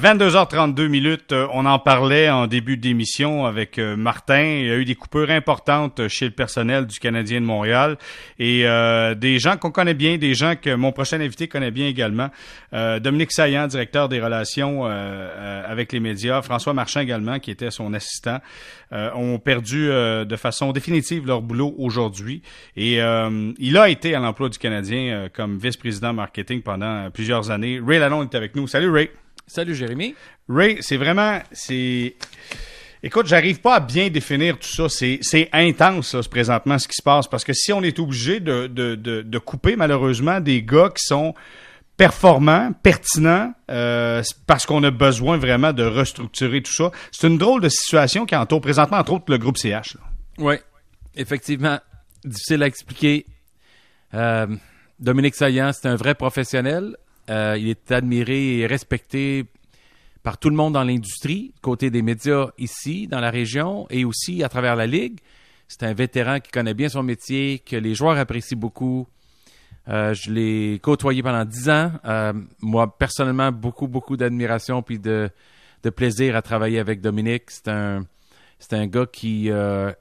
22h32 minutes, euh, on en parlait en début d'émission avec euh, Martin. Il y a eu des coupures importantes chez le personnel du Canadien de Montréal et euh, des gens qu'on connaît bien, des gens que mon prochain invité connaît bien également. Dominique Saillant, directeur des relations avec les médias, François Marchand également, qui était son assistant, ont perdu de façon définitive leur boulot aujourd'hui. Et il a été à l'emploi du Canadien comme vice-président marketing pendant plusieurs années. Ray Lalonde est avec nous. Salut Ray. Salut Jérémy. Ray, c'est vraiment. c'est Écoute, j'arrive pas à bien définir tout ça. C'est intense, là, présentement, ce qui se passe. Parce que si on est obligé de, de, de, couper, malheureusement, des gars qui sont performants, pertinents, euh, parce qu'on a besoin vraiment de restructurer tout ça, c'est une drôle de situation qui entoure présentement, entre autres, le groupe CH. Oui, effectivement. Difficile à expliquer. Euh, Dominique Saillant, c'est un vrai professionnel. Euh, il est admiré et respecté par tout le monde dans l'industrie, côté des médias ici, dans la région et aussi à travers la Ligue. C'est un vétéran qui connaît bien son métier, que les joueurs apprécient beaucoup. Euh, je l'ai côtoyé pendant dix ans. Euh, moi, personnellement, beaucoup, beaucoup d'admiration puis de, plaisir à travailler avec Dominique. C'est un gars qui a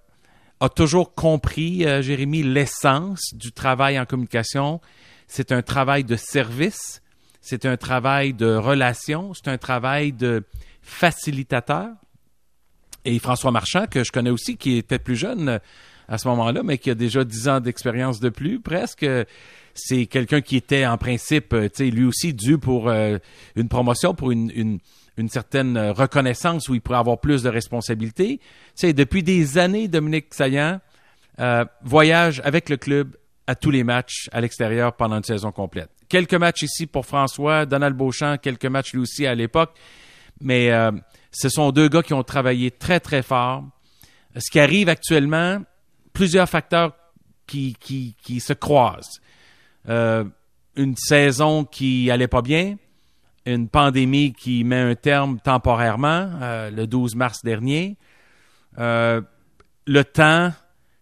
toujours compris, Jérémy, l'essence du travail en communication. C'est un travail de service c'est un travail de relation, c'est un travail de facilitateur. Et François Marchand, que je connais aussi, qui était plus jeune euh, à ce moment-là, mais qui a déjà dix ans d'expérience de plus, presque, c'est quelqu'un qui était en principe, euh, lui aussi dû pour euh, une promotion, pour une, une, certaine reconnaissance où il pourrait avoir plus de responsabilités. Tu sais, depuis des années, Dominique Saillant voyage avec le club à tous les matchs à l'extérieur pendant une saison complète quelques matchs ici pour François, Donald Beauchamp, quelques matchs lui aussi à l'époque. Mais euh, ce sont deux gars qui ont travaillé très, très fort. Ce qui arrive actuellement, plusieurs facteurs qui, qui, qui se croisent. Euh, une saison qui allait pas bien, une pandémie qui met un terme temporairement, euh, le 12 mars dernier. le temps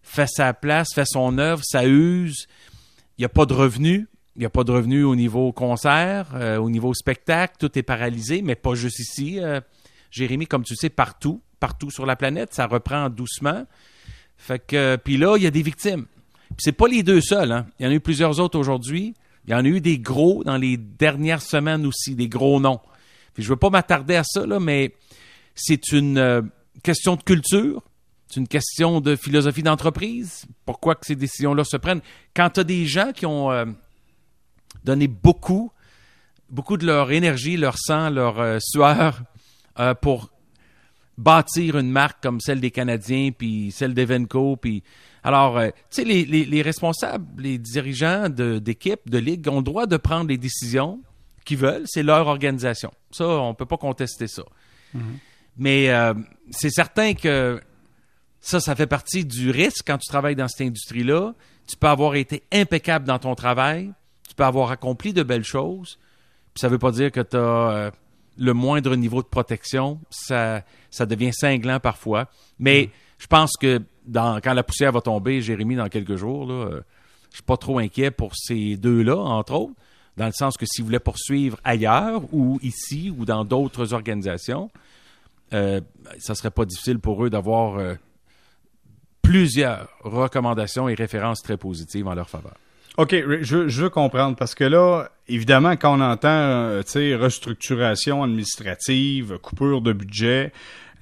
fait sa place, fait son œuvre, ça use. Il n'y a pas de revenus. Il n'y a pas de revenus au niveau concert, euh, au niveau spectacle, tout est paralysé, mais pas juste ici. Euh, Jérémy, comme tu sais, partout, partout sur la planète, ça reprend doucement. Fait que, puis là, il y a des victimes. Puis c'est pas les deux seuls. Hein. Il y en a eu plusieurs autres aujourd'hui. Il y en a eu des gros dans les dernières semaines aussi, des gros noms. Puis je veux pas m'attarder à ça, mais c'est une euh, question de culture. C'est une question de philosophie d'entreprise. Pourquoi que ces décisions-là se prennent? Quand tu as des gens qui ont donner beaucoup, beaucoup de leur énergie, leur sang, leur euh, sueur euh, pour bâtir une marque comme celle des Canadiens, puis celle d'Evenco, puis alors, euh, tu sais, les, responsables, les dirigeants d'équipe, de, ligue ont le droit de prendre les décisions qu'ils veulent. C'est leur organisation. Ça, on ne peut pas contester ça. Mm-hmm. Mais c'est certain que ça, ça fait partie du risque quand tu travailles dans cette industrie-là. Tu peux avoir été impeccable dans ton travail, tu peux avoir accompli de belles choses, puis ça ne veut pas dire que tu as euh, le moindre niveau de protection. Ça, ça devient cinglant parfois. Mais mm. je pense que dans, quand la poussière va tomber, Jérémy, dans quelques jours, là, euh, je suis pas trop inquiet pour ces deux-là, entre autres, dans le sens que s'ils voulaient poursuivre ailleurs ou ici ou dans d'autres organisations, euh, ça serait pas difficile pour eux d'avoir euh, plusieurs recommandations et références très positives en leur faveur. OK, je, je, veux comprendre parce que là, évidemment, quand on entend euh, sais, restructuration administrative, coupure de budget,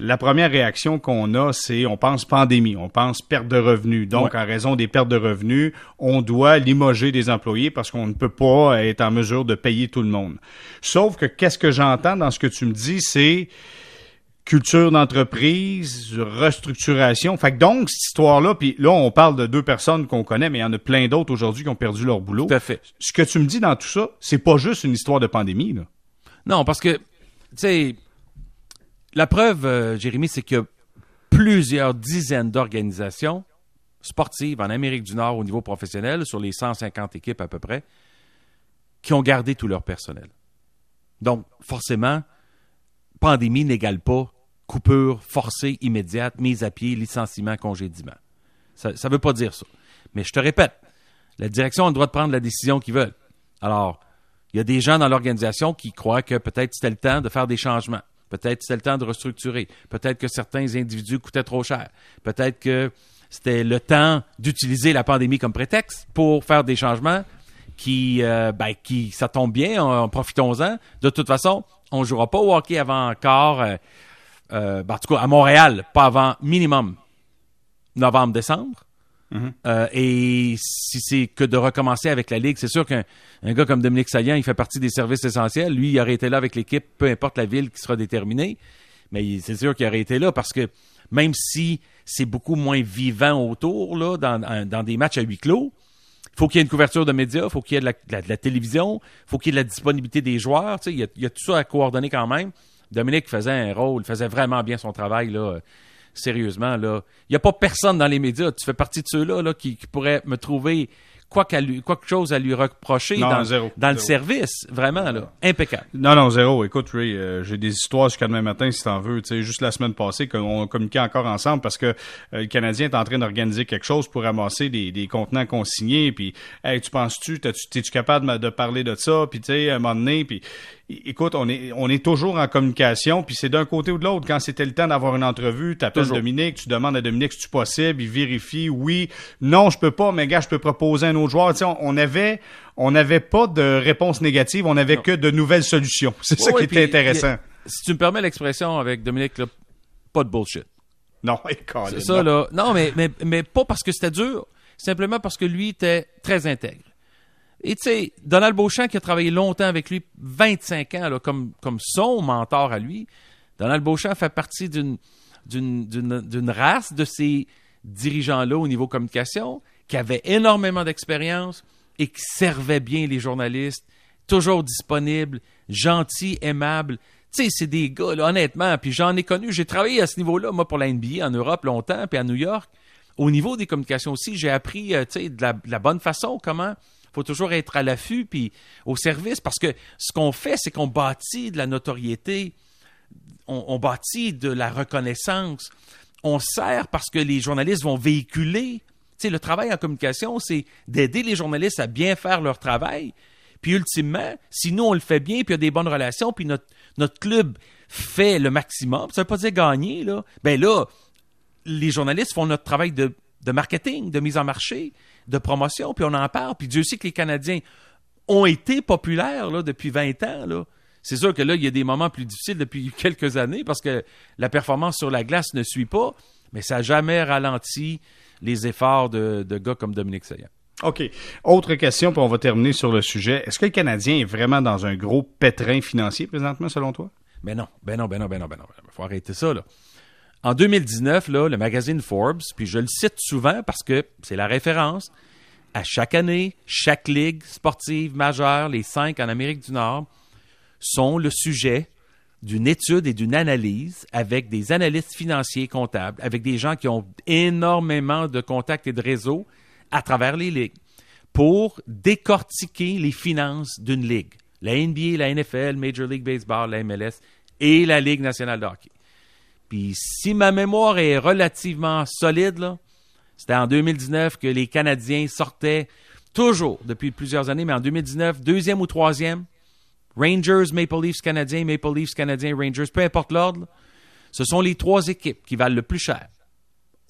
la première réaction qu'on a, c'est on pense pandémie, on pense perte de revenus. Donc, en raison des pertes de revenus, on doit limoger des employés parce qu'on ne peut pas être en mesure de payer tout le monde. Sauf que qu'est-ce que j'entends dans ce que tu me dis, c'est culture d'entreprise, restructuration. Fait que donc, cette histoire-là, puis là, on parle de deux personnes qu'on connaît, mais il y en a plein d'autres aujourd'hui qui ont perdu leur boulot. Tout à fait. Ce que tu me dis dans tout ça, c'est pas juste une histoire de pandémie, là. Non, parce que, tu sais, la preuve, euh, Jérémy, c'est qu'il y a plusieurs dizaines d'organisations sportives en Amérique du Nord au niveau professionnel, sur les 150 équipes à peu près, qui ont gardé tout leur personnel. Donc, forcément, pandémie n'égale pas coupure forcée, immédiate, mise à pied, licenciement, congédiement. Ça ne veut pas dire ça. Mais je te répète, la direction a le droit de prendre la décision qu'ils veulent. Alors, Il y a des gens dans l'organisation qui croient que peut-être c'était le temps de faire des changements. Peut-être c'était le temps de restructurer. Peut-être que certains individus coûtaient trop cher. Peut-être que c'était le temps d'utiliser la pandémie comme prétexte pour faire des changements qui, euh, ben, qui ça tombe bien, en, profitons-en. De toute façon, on jouera pas au hockey avant encore, euh, euh, ben, en tout cas à Montréal, pas avant minimum novembre-décembre. Mhm. Euh, et si c'est que de recommencer avec la Ligue, c'est sûr qu'un un gars comme Dominique Saillant, il fait partie des services essentiels. Lui, il aurait été là avec l'équipe, peu importe la ville qui sera déterminée. Mais il- c'est sûr qu'il aurait été là parce que même si c'est beaucoup moins vivant autour, là, dans, dans- des matchs à huis clos, il faut qu'il y ait une couverture de médias, il faut qu'il y ait de la, de la- de la télévision, il faut qu'il y ait de la disponibilité des joueurs. Tu sais, il, y a, il y a tout ça à coordonner quand même. Dominique faisait un rôle, faisait vraiment bien son travail. Là, euh, sérieusement, là. il n'y a pas personne dans les médias. Tu fais partie de ceux-là là, qui, qui pourraient me trouver quoi qu'à lui, quelque chose à lui reprocher Non, dans, zéro. dans le service. Vraiment, là, impeccable. Non, non, zéro. Écoute, Ray, euh, j'ai des histoires jusqu'à demain matin, si t'en veux. Sais, juste la semaine passée, qu'on communiquait encore ensemble parce que euh, le Canadien est en train d'organiser quelque chose pour ramasser des, des contenants consignés. Puis, hey, tu penses-tu, t'es-tu capable de, de parler de ça? Puis, tu sais, à un moment donné, puis... Écoute, on est, on est toujours en communication, puis c'est d'un côté ou de l'autre. Quand c'était le temps d'avoir une entrevue, tu appelles. Dominique, tu demandes à Dominique si c'est possible, il vérifie, oui, non, je peux pas, mais gars, je peux proposer un autre joueur. Tu sais, on, on avait, on n'avait pas de réponse négative, on avait que de nouvelles solutions. C'est ça Ouais, qui puis, était intéressant. Si tu me permets l'expression avec Dominique, là, pas de bullshit. Non. C'est ça, là. Non, mais, mais, mais pas parce que c'était dur, simplement parce que lui était très intègre. Et tu sais, Donald Beauchamp, qui a travaillé longtemps avec lui, 25 ans, là, comme, comme son mentor à lui, Donald Beauchamp fait partie d'une, race de ces dirigeants-là au niveau communication, qui avaient énormément d'expérience et qui servaient bien les journalistes, toujours disponibles, gentils, aimables. Tu sais, c'est des gars, honnêtement, puis j'en ai connu, j'ai travaillé à ce niveau-là, moi, pour la NBA en Europe longtemps, puis à New York. Au niveau des communications aussi, j'ai appris, euh, tu sais, de la bonne façon, comment faut toujours être à l'affût, puis au service, parce que ce qu'on fait, c'est qu'on bâtit de la notoriété, on, bâtit de la reconnaissance, on sert parce que les journalistes vont véhiculer. Tu sais, le travail en communication, c'est d'aider les journalistes à bien faire leur travail. Puis ultimement, si nous, on le fait bien, puis il y a des bonnes relations, puis notre, notre club fait le maximum, ça veut pas dire gagner, là. Ben là, les journalistes font notre travail de marketing, de mise en marché, de promotion, puis on en parle. Puis Dieu sait que les Canadiens ont été populaires là, depuis 20 ans. Là. C'est sûr que là, il y a des moments plus difficiles depuis quelques années parce que la performance sur la glace ne suit pas, mais ça n'a jamais ralenti les efforts de, de gars comme Dominique Saillant. OK. Autre question, puis on va terminer sur le sujet. Est-ce que le Canadien est vraiment dans un gros pétrin financier présentement, selon toi? Mais non, ben non, ben non, ben non, ben non. Il faut arrêter ça, là. En 2019, là, le magazine Forbes, puis je le cite souvent parce que c'est la référence, à chaque année, chaque ligue sportive majeure, les cinq en Amérique du Nord, sont le sujet d'une étude et d'une analyse avec des analystes financiers comptables, avec des gens qui ont énormément de contacts et de réseaux à travers les ligues pour décortiquer les finances d'une ligue. La NBA, la NFL, Major League Baseball, la MLS et la Ligue nationale de hockey. Puis si ma mémoire est relativement solide, c'était en 2019 que les Canadiens sortaient toujours, depuis plusieurs années, mais en 2019, deuxième ou troisième, Rangers, Maple Leafs Canadiens, Maple Leafs Canadiens, Rangers, peu importe l'ordre, ce sont les trois équipes qui valent le plus cher.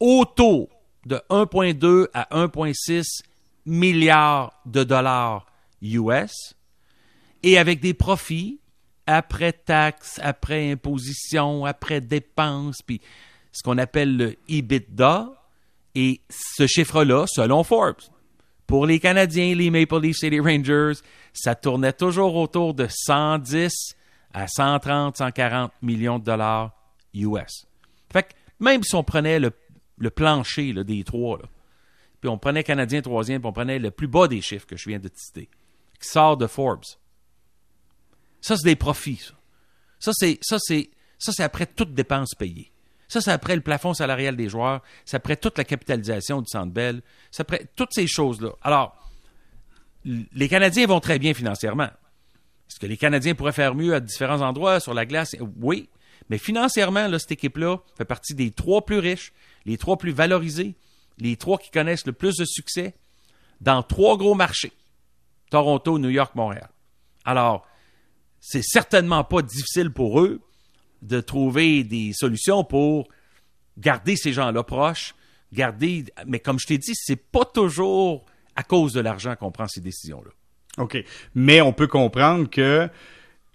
Autour de 1,2 à 1,6 milliards de dollars US et avec des profits après taxes, après imposition, après dépenses, puis ce qu'on appelle le EBITDA. Et ce chiffre-là, selon Forbes, pour les Canadiens, les Maple Leafs et les Rangers, ça tournait toujours autour de 110 à 130, 140 millions de dollars US. Fait que même si on prenait le, plancher des trois, puis on prenait Canadien troisième, puis on prenait le plus bas des chiffres que je viens de te citer, qui sort de Forbes, ça, c'est des profits, ça. Ça, c'est, ça, c'est, après toute dépense payée. Ça, c'est après le plafond salarial des joueurs. C'est après toute la capitalisation du Centre Bell. C'est après toutes ces choses-là. Alors, les Canadiens vont très bien financièrement. Est-ce que les Canadiens pourraient faire mieux à différents endroits sur la glace? Oui. Mais financièrement, cette équipe-là fait partie des trois plus riches, les trois plus valorisés, les trois qui connaissent le plus de succès dans trois gros marchés. Toronto, New York, Montréal. Alors, c'est certainement pas difficile pour eux de trouver des solutions pour garder ces gens-là proches, garder. Mais comme je t'ai dit, c'est pas toujours à cause de l'argent qu'on prend ces décisions-là. OK. Mais on peut comprendre que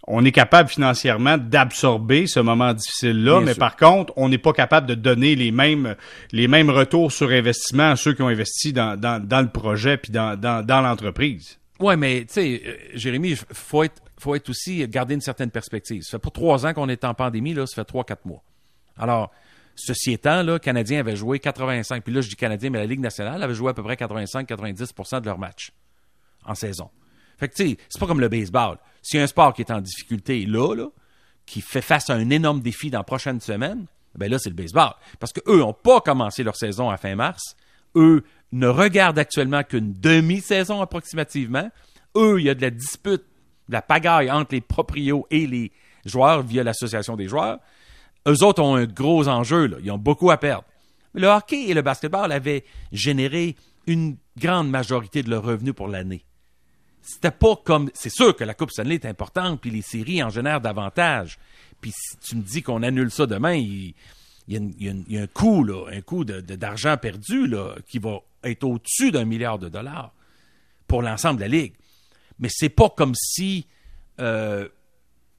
on est capable financièrement d'absorber ce moment difficile-là, mais sûr. par contre, on n'est pas capable de donner les mêmes les mêmes retours sur investissement à ceux qui ont investi dans, dans, dans le projet puis dans, dans, dans l'entreprise. Ouais, mais tu sais, euh, Jérémy, f- faut être, faut être aussi garder une certaine perspective. Ça fait pour trois ans qu'on est en pandémie, là, ça fait trois, quatre mois. Alors, ceci étant, le Canadien avait joué 85, puis là, je dis Canadien, mais la Ligue nationale avait joué à peu près 85-90% de leurs matchs en saison. Fait que, tu sais, c'est pas comme le baseball. A un sport qui est en difficulté là, qui fait face à un énorme défi dans la prochaine semaine, ben là, c'est le baseball. Parce qu'eux n'ont pas commencé leur saison à fin mars. Eux ne regardent actuellement qu'une demi-saison approximativement. Eux, il y a de la dispute, la pagaille entre les proprios et les joueurs via l'association des joueurs. Eux autres ont un gros enjeu. Ils ont beaucoup à perdre. Mais le hockey et le basketball avaient généré une grande majorité de leurs revenus pour l'année c'était pas comme. C'est sûr que la Coupe Stanley est importante, puis les séries en génèrent davantage. Puis si tu me dis qu'on annule ça demain, il, y, a un coût, là, un coût d'argent perdu qui va être au-dessus d'un milliard de dollars pour l'ensemble de la Ligue. Mais c'est pas comme si euh,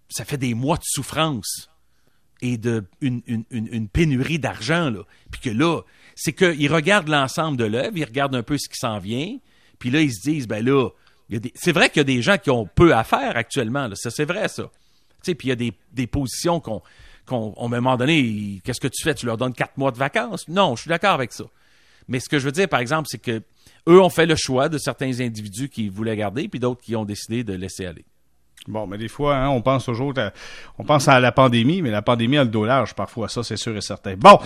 ça fait des mois de souffrance et de une, une- une- pénurie d'argent, là. Puis que là, c'est qu'ils regardent l'ensemble de l'œuvre, ils regardent un peu ce qui s'en vient, puis là, ils se disent, ben là, c'est vrai qu'il y a des gens qui ont peu à faire actuellement, là. Ça, c'est vrai, ça. Puis il y a des, des positions qu'on, qu'on, on, à qu'est-ce que tu fais? Tu leur donnes quatre mois de vacances? Non, je suis d'accord avec ça. Mais ce que je veux dire, par exemple, c'est que eux ont fait le choix de certains individus qui voulaient garder, puis d'autres qui ont décidé de laisser aller. Bon, mais des fois, hein, on pense toujours, à, on pense à la pandémie, mais la pandémie a le dos large parfois, ça c'est sûr et certain. Bon,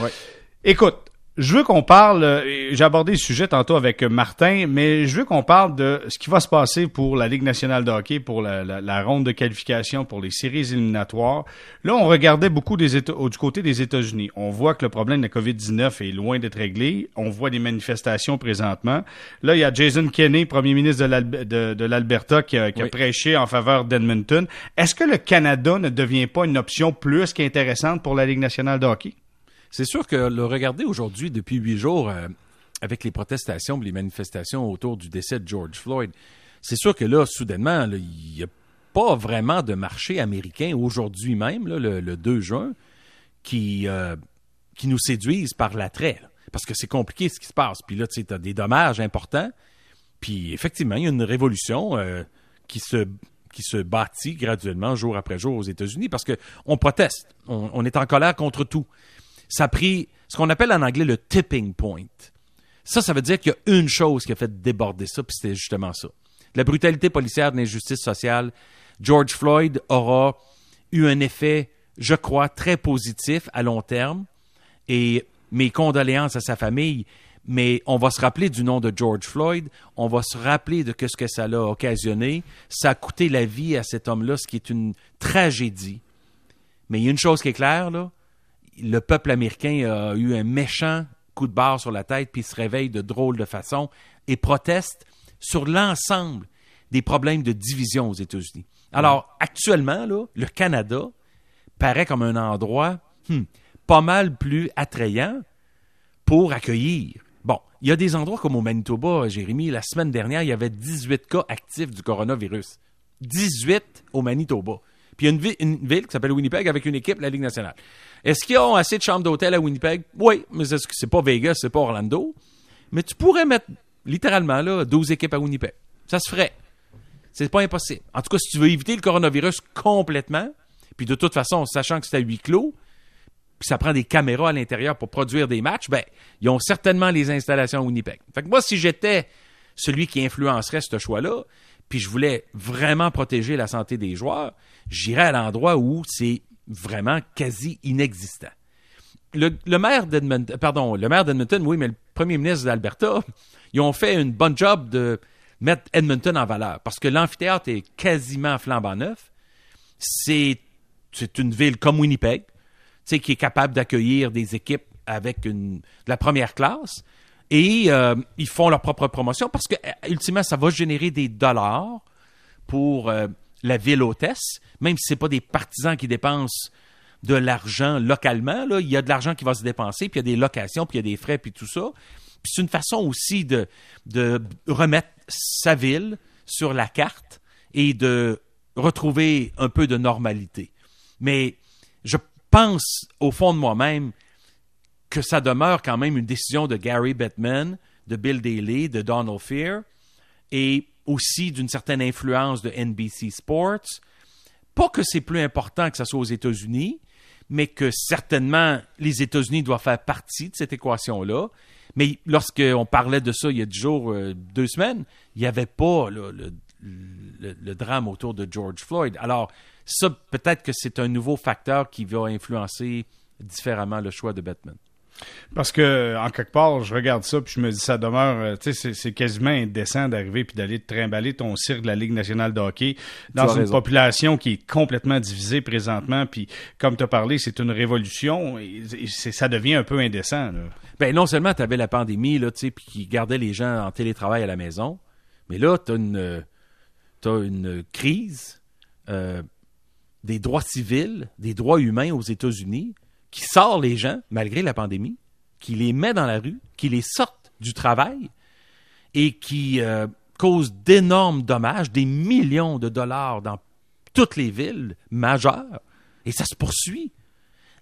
écoute, je veux qu'on parle, euh, j'ai abordé le sujet tantôt avec euh, Martin, mais je veux qu'on parle de ce qui va se passer pour la Ligue nationale de hockey, pour la, la- la ronde de qualification, pour les séries éliminatoires. Là, on regardait beaucoup des États, du côté des États-Unis. On voit que le problème de la COVID-19 est loin d'être réglé. On voit des manifestations présentement. Là, il y a Jason Kenney, premier ministre de l'Alb- de- de l'Alberta, qui a, qui a Oui. prêché en faveur d'Edmonton. Est-ce que le Canada ne devient pas une option plus qu'intéressante pour la Ligue nationale de hockey? C'est sûr que le regarder aujourd'hui depuis huit jours euh, avec les protestations, les manifestations autour du décès de George Floyd, c'est sûr que là, soudainement, il n'y a pas vraiment de marché américain aujourd'hui même, le, le 2 juin, qui, euh, qui nous séduisent par l'attrait. Parce que c'est compliqué ce qui se passe. Puis là, tu as des dommages importants. Puis effectivement, il y a une révolution euh, qui se bâtit graduellement jour après jour aux États-Unis parce que on proteste, on est en colère contre tout. Ça a pris ce qu'on appelle en anglais le tipping point. Ça, ça veut dire qu'il y a une chose qui a fait déborder ça, puis c'était justement ça. La brutalité policière de l'injustice sociale. George Floyd aura eu un effet, je crois, très positif à long terme. Et mes condoléances à sa famille. Mais on va se rappeler du nom de George Floyd. On va se rappeler de ce que ça l'a occasionné. Ça a coûté la vie à cet homme-là, ce qui est une tragédie. Mais il y a une chose qui est claire, là. Le peuple américain a eu un méchant coup de barre sur la tête, puis se réveille de drôle de façon et proteste sur l'ensemble des problèmes de division aux États-Unis. Alors, actuellement, là, le Canada paraît comme un endroit hmm, pas mal plus attrayant pour accueillir. Bon, il y a des endroits comme au Manitoba, Jérémy, la semaine dernière, il y avait 18 cas actifs du coronavirus. 18 au Manitoba. Puis il y a une, vi- une ville qui s'appelle Winnipeg avec une équipe la Ligue nationale. Est-ce qu'ils ont assez de chambres d'hôtel à Winnipeg? Oui, mais c'est c'est pas Vegas, c'est pas Orlando? Mais tu pourrais mettre littéralement là 12 équipes à Winnipeg. Ça se ferait. C'est pas impossible. En tout cas, si tu veux éviter le coronavirus complètement, puis de toute façon, sachant que c'est à huis clos, puis ça prend des caméras à l'intérieur pour produire des matchs, ben, ils ont certainement les installations à Winnipeg. Fait que moi, si j'étais celui qui influencerait ce choix-là, puis je voulais vraiment protéger la santé des joueurs, j'irais à l'endroit où c'est vraiment quasi inexistant. Le, maire d'Edmonton, pardon, le maire d'Edmonton, oui, mais le premier ministre d'Alberta, ils ont fait une bonne job de mettre Edmonton en valeur parce que l'amphithéâtre est quasiment flambant neuf. C'est, une ville comme Winnipeg, qui est capable d'accueillir des équipes avec une, de la première classe. Et euh, ils font leur propre promotion parce que, euh, ultimement, ça va générer des dollars pour euh, la ville hôtesse, même si c'est pas des partisans qui dépensent de l'argent localement, il y a de l'argent qui va se dépenser, puis il y a des locations, puis il y a des frais, puis tout ça. C'est une façon aussi de, de remettre sa ville sur la carte et de retrouver un peu de normalité. Mais je pense au fond de moi-même que ça demeure quand même une décision de Gary Bettman, de Bill Daly, de Donald Fear, et aussi d'une certaine influence de NBC Sports. Pas que c'est plus important que ça soit aux États-Unis, mais que certainement les États-Unis doivent faire partie de cette équation-là. Mais lorsqu'on parlait de ça il y a deux jours, euh, deux semaines, il n'y avait pas le, le, drame autour de George Floyd. Alors, ça, peut-être que c'est un nouveau facteur qui va influencer différemment le choix de Batman. Parce que, en quelque part, je regarde ça puis je me dis, ça demeure, euh, tu sais, c'est quasiment indécent d'arriver puis d'aller te trimballer ton cirque de la Ligue nationale de hockey dans une population qui est complètement divisée présentement. Puis, comme tu as parlé, c'est une révolution. Et, ça devient un peu indécent. Là. Ben, non seulement tu avais la pandémie, là, tu sais, puis qui gardait les gens en télétravail à la maison, mais là, tu as une, une crise euh, des droits civils, des droits humains aux États-Unis qui sort les gens, malgré la pandémie, qui les met dans la rue, qui les sortent du travail et qui euh, cause d'énormes dommages, des millions de dollars dans toutes les villes majeures. Et ça se poursuit.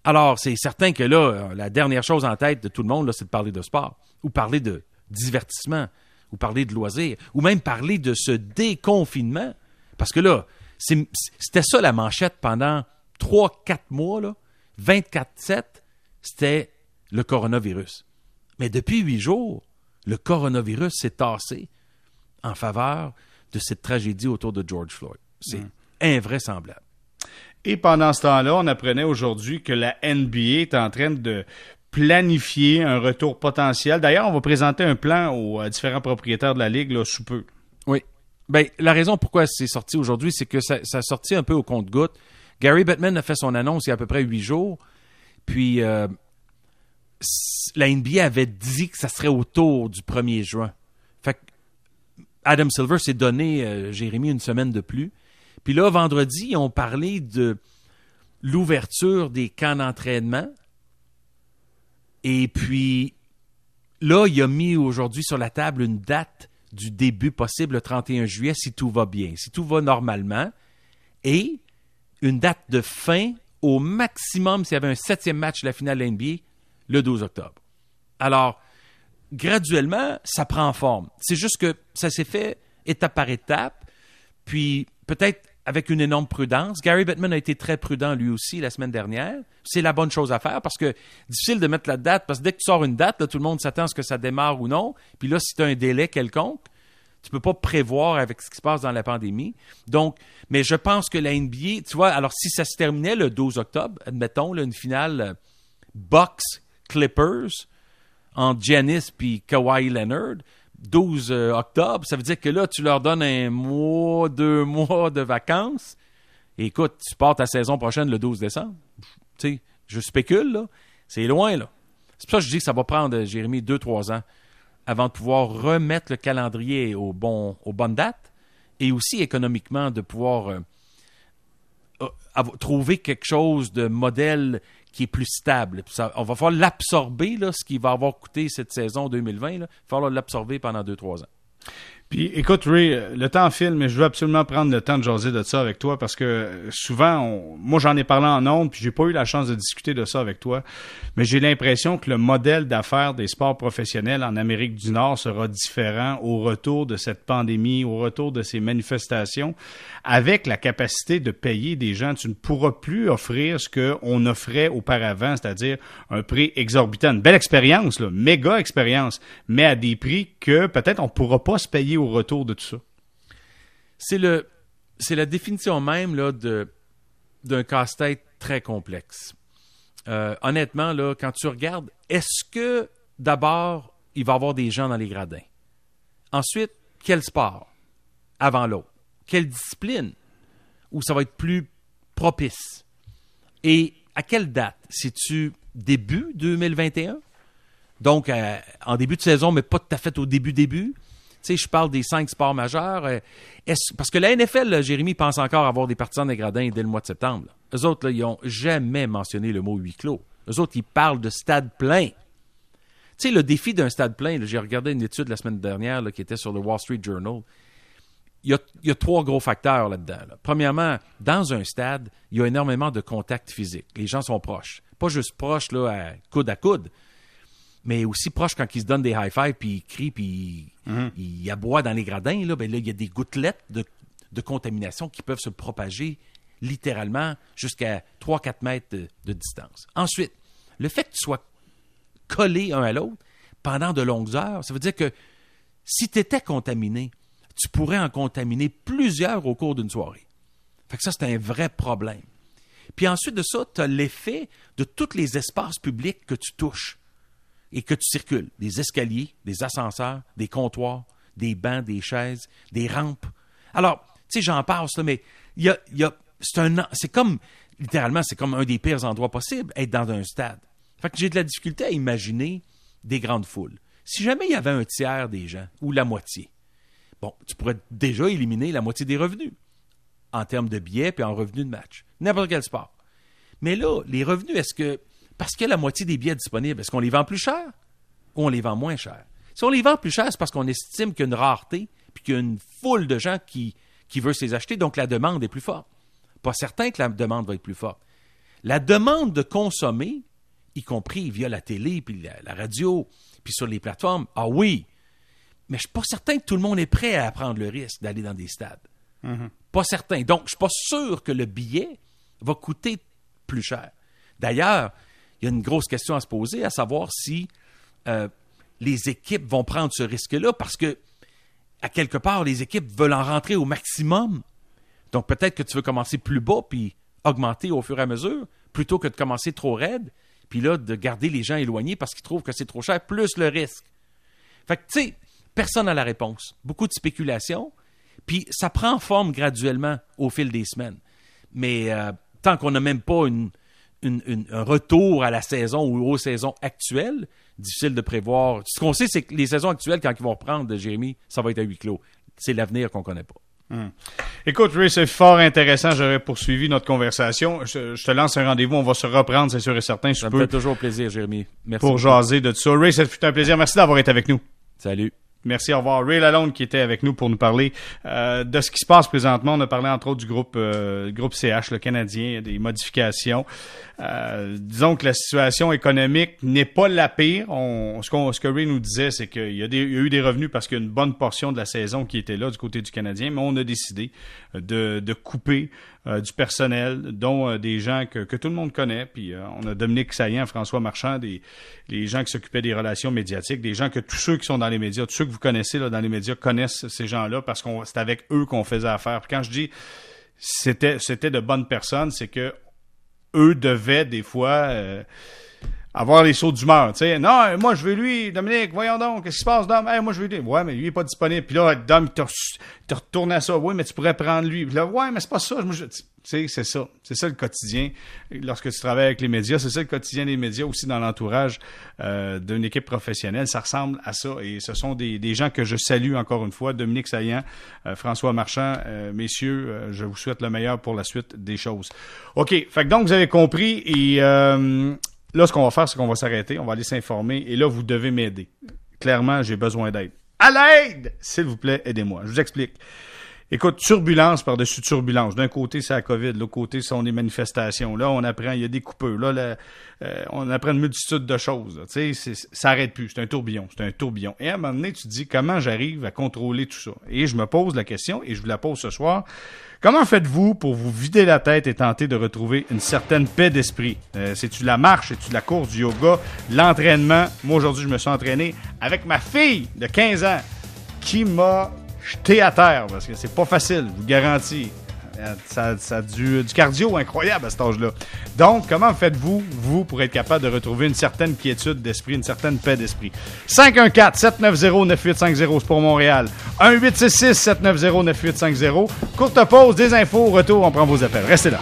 Alors, c'est certain que là, euh, la dernière chose en tête de tout le monde, c'est de parler de sport ou parler de divertissement ou parler de loisirs ou même parler de ce déconfinement. Parce que là, c'était ça la manchette pendant 3-4 mois. Là. 24-7, c'était le coronavirus. Mais depuis huit jours, le coronavirus s'est tassé en faveur de cette tragédie autour de George Floyd. C'est hmm. invraisemblable. Et pendant ce temps-là, on apprenait aujourd'hui que la NBA est en train de planifier un retour potentiel. D'ailleurs, on va présenter un plan aux différents propriétaires de la Ligue là, sous peu. Oui. Ben, la raison pourquoi c'est sorti aujourd'hui, c'est que ça, ça a sorti un peu au compte-goutte. Gary Bettman a fait son annonce il y a à peu près huit jours. Puis euh, la NBA avait dit que ça serait autour du 1er juin. Fait que Adam Silver s'est donné, euh, Jérémy, une semaine de plus. Puis là, vendredi, ils ont parlé de l'ouverture des camps d'entraînement. Et puis là, il a mis aujourd'hui sur la table une date du début possible, le 31 juillet, si tout va bien, si tout va normalement. Et une date de fin au maximum s'il y avait un septième match de la finale de NBA le 12 octobre. Alors, graduellement, ça prend forme. C'est juste que ça s'est fait étape par étape, puis peut-être avec une énorme prudence. Gary Bettman a été très prudent lui aussi la semaine dernière. C'est la bonne chose à faire parce que difficile de mettre la date parce que dès que tu sors une date, tout le monde s'attend à ce que ça démarre ou non. Puis là, si tu as un délai quelconque, tu peux pas prévoir avec ce qui se passe dans la pandémie. Donc, mais je pense que la NBA, tu vois, alors si ça se terminait le 12 octobre, admettons, une finale euh, Bucks Clippers entre Giannis puis Kawhi Leonard, 12 euh, octobre, ça veut dire que là, tu leur donnes un mois, deux mois de vacances. écoute, tu pars ta saison prochaine le 12 décembre. Tu sais, je spécule, là. C'est loin, là. C'est pour ça que je dis que ça va prendre, Jérémy, deux, trois ans avant de pouvoir remettre le calendrier au bon, aux bonnes dates et aussi économiquement de pouvoir euh, euh, trouver quelque chose de modèle qui est plus stable. on va falloir l'absorber, ce qui va avoir coûté cette saison 2020. Il va falloir l'absorber pendant deux, trois ans. Puis écoute, Ray, le temps file, mais je veux absolument prendre le temps de jaser de ça avec toi parce que souvent, moi j'en ai parlé en ondes, puis j'ai pas eu la chance de discuter de ça avec toi, mais j'ai l'impression que le modèle d'affaires des sports professionnels en Amérique du Nord sera différent au retour de cette pandémie, au retour de ces manifestations. Avec la capacité de payer des gens, tu ne pourras plus offrir ce qu'on offrait auparavant, c'est-à-dire un prix exorbitant. Une belle expérience, là, méga expérience, mais à des prix que peut-être on pourra pas se payer au retour de tout ça? C'est la définition même d'un casse-tête très complexe. Euh, honnêtement, quand tu regardes, est-ce que d'abord, il va y avoir des gens dans les gradins? Ensuite, quel sport avant l'autre? Quelle discipline? Où ça va être plus propice? Et à quelle date? C'est-tu début 2021? Donc, euh, en début de saison, mais pas tout à fait au début-début? Sais, je parle des cinq sports majeurs. Euh, parce que la NFL, Jérémy, pense encore avoir des partisans des gradins dès le mois de septembre. Eux autres, ils n'ont jamais mentionné le mot huis clos. Eux autres, ils parlent de stade plein. Tu sais, le défi d'un stade plein, j'ai regardé une étude la semaine dernière qui était sur le Wall Street Journal. Il y a, trois gros facteurs là-dedans. Premièrement, dans un stade, il y a énormément de contacts physiques. Les gens sont proches. Pas juste proches, là, à coude à coude, mais aussi proches quand ils se donnent des high-fives, puis ils crient, puis ils, mhm. aboient dans les gradins. Là, ben là, il y a des gouttelettes de, contamination qui peuvent se propager littéralement jusqu'à 3-4 mètres de, de, distance. Ensuite, le fait que tu sois collés un à l'autre pendant de longues heures. Ça veut dire que si tu étais contaminé, tu pourrais en contaminer plusieurs au cours d'une soirée. Fait que ça, c'est un vrai problème. Puis ensuite de ça, tu as l'effet de tous les espaces publics que tu touches et que tu circules. Des escaliers, des ascenseurs, des comptoirs, des bancs, des chaises, des rampes. Alors, tu sais, j'en passe, mais il y a, y a c'est comme, littéralement, c'est comme un des pires endroits possibles, être dans un stade. Fait que j'ai de la difficulté à imaginer des grandes foules. Si jamais il y avait un tiers des gens, ou la moitié, bon, tu pourrais déjà éliminer la moitié des revenus en termes de billets puis en revenus de match. N'importe quel sport. Mais là, les revenus, est-ce que, parce a la moitié des billets disponibles, est-ce qu'on les vend plus cher ou on les vend moins cher? Si on les vend plus cher, c'est parce qu'on estime qu'il y a une rareté puis qu'il y a une foule de gens qui, qui veulent les acheter, donc la demande est plus forte. Pas certain que la demande va être plus forte. La demande de consommer y compris via la télé, puis la, radio, puis sur les plateformes. Ah oui, mais je suis pas certain que tout le monde est prêt à prendre le risque d'aller dans des stades. Mm-hmm. Pas certain. Donc, je suis pas sûr que le billet va coûter plus cher. D'ailleurs, il y a une grosse question à se poser, à savoir si euh, les équipes vont prendre ce risque-là, parce que, à quelque part, les équipes veulent en rentrer au maximum. Donc, peut-être que tu veux commencer plus bas, puis augmenter au fur et à mesure, plutôt que de commencer trop raide puis là, de garder les gens éloignés parce qu'ils trouvent que c'est trop cher, plus le risque. Fait que, tu sais, personne n'a la réponse. Beaucoup de spéculation, puis ça prend forme graduellement au fil des semaines. Mais euh, tant qu'on n'a même pas une, un retour à la saison ou aux saisons actuelles, difficile de prévoir. Ce qu'on sait, c'est que les saisons actuelles, quand ils vont reprendre, Jérémy, ça va être à huis clos. C'est l'avenir qu'on ne connaît pas. Hmm. Écoute, Ray, c'est fort intéressant. J'aurais poursuivi notre conversation. Je, te lance un rendez-vous. On va se reprendre, c'est sûr et certain. ça me fait toujours plaisir, Jérémy. Merci. Pour jaser de tout ça. Ray, ça fut un plaisir. Merci d'avoir été avec nous. Salut. Merci, au revoir. Ray Lalonde qui était avec nous pour nous parler euh, de ce qui se passe présentement. On a parlé entre autres du groupe euh, groupe CH, le Canadien, des modifications. Euh, disons que la situation économique n'est pas la pire. On, ce, ce, que Ray nous disait, c'est qu'il y, y, a eu des revenus parce qu'il y a une bonne portion de la saison qui était là du côté du Canadien, mais on a décidé de, de couper euh, du personnel, dont euh, des gens que, que, tout le monde connaît. Puis euh, on a Dominique Saillant, François Marchand, des les gens qui s'occupaient des relations médiatiques, des gens que tous ceux qui sont dans les médias, tous ceux vous connaissez là, dans les médias connaissent ces gens-là parce qu'on c'est avec eux qu'on faisait affaire. Puis quand je dis c'était c'était de bonnes personnes, c'est que eux devaient des fois avoir les sauts d'humeur. Tu sais, non, moi je veux lui, Dominique, voyons donc, qu'est-ce qui se passe, Dom? moi je veux lui. Ouais, mais lui il est pas disponible. Puis là, Dom, te retourne à ça. Oui, mais tu pourrais prendre lui. Puis là, ouais, mais c'est pas ça. tu sais, c'est ça. C'est ça le quotidien. Lorsque tu travailles avec les médias, c'est ça le quotidien des médias aussi dans l'entourage euh, d'une équipe professionnelle. Ça ressemble à ça. Et ce sont des, des gens que je salue encore une fois. Dominique Saillant, euh, François Marchand, euh, messieurs, je vous souhaite le meilleur pour la suite des choses. OK. Fait que donc, vous avez compris. Et Là, ce qu'on va faire, c'est qu'on va s'arrêter, on va aller s'informer, et là, vous devez m'aider. Clairement, j'ai besoin d'aide. À l'aide! S'il vous plaît, aidez-moi. Je vous explique. Écoute, turbulence par-dessus turbulence. D'un côté, c'est la COVID. De l'autre côté, ce sont des manifestations. Là, on apprend, il y a des coupeurs. Là, euh, on apprend une multitude de choses. Tu sais, ça n'arrête plus. C'est un tourbillon. C'est un tourbillon. Et à un moment donné, tu te dis, comment j'arrive à contrôler tout ça? Et je me pose la question, et je vous la pose ce soir. Comment faites-vous pour vous vider la tête et tenter de retrouver une certaine paix d'esprit? Euh, c'est-tu la marche? C'est-tu la course, du yoga, l'entraînement? Moi, aujourd'hui, je me suis entraîné avec ma fille de 15 ans qui m'a jeté à terre parce que c'est pas facile, je vous garantis. Ça, ça a du, du, cardio incroyable à cet âge-là. Donc, comment faites-vous, vous, pour être capable de retrouver une certaine quiétude d'esprit, une certaine paix d'esprit? 514-790-9850, c'est pour Montréal. 1-866-790-9850. Courte pause, des infos, retour, on prend vos appels. Restez là.